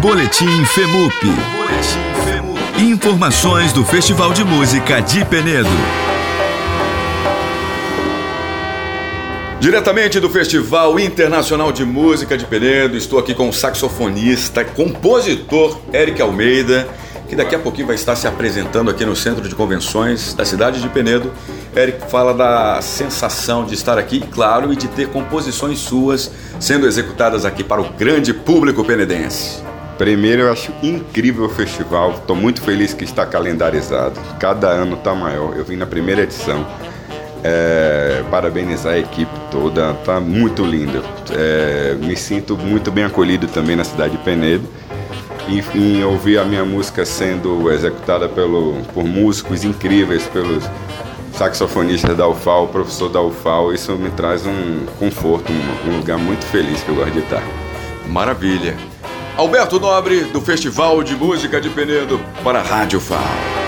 Boletim FEMUP. Informações do Festival de Música de Penedo. Diretamente do Festival Internacional de Música de Penedo, estou aqui com o saxofonista, compositor Eric Almeida, que daqui a pouquinho vai estar se apresentando aqui no Centro de Convenções da cidade de Penedo. Eric fala da sensação de estar aqui, claro, e de ter composições suas sendo executadas aqui para o grande público penedense. Primeiro, eu acho incrível o festival. Estou muito feliz que está calendarizado. Cada ano está maior. Eu vim na primeira edição. É, parabenizar a equipe toda, tá muito lindo. É, me sinto muito bem acolhido também na cidade de Penedo. E em ouvir a minha música sendo executada pelo, por músicos incríveis, pelos saxofonistas da UFAL, professor da UFAL, isso me traz um conforto, um, um lugar muito feliz que eu gosto de estar. Maravilha. Alberto Nobre, do Festival de Música de Penedo, para a Rádio FAO.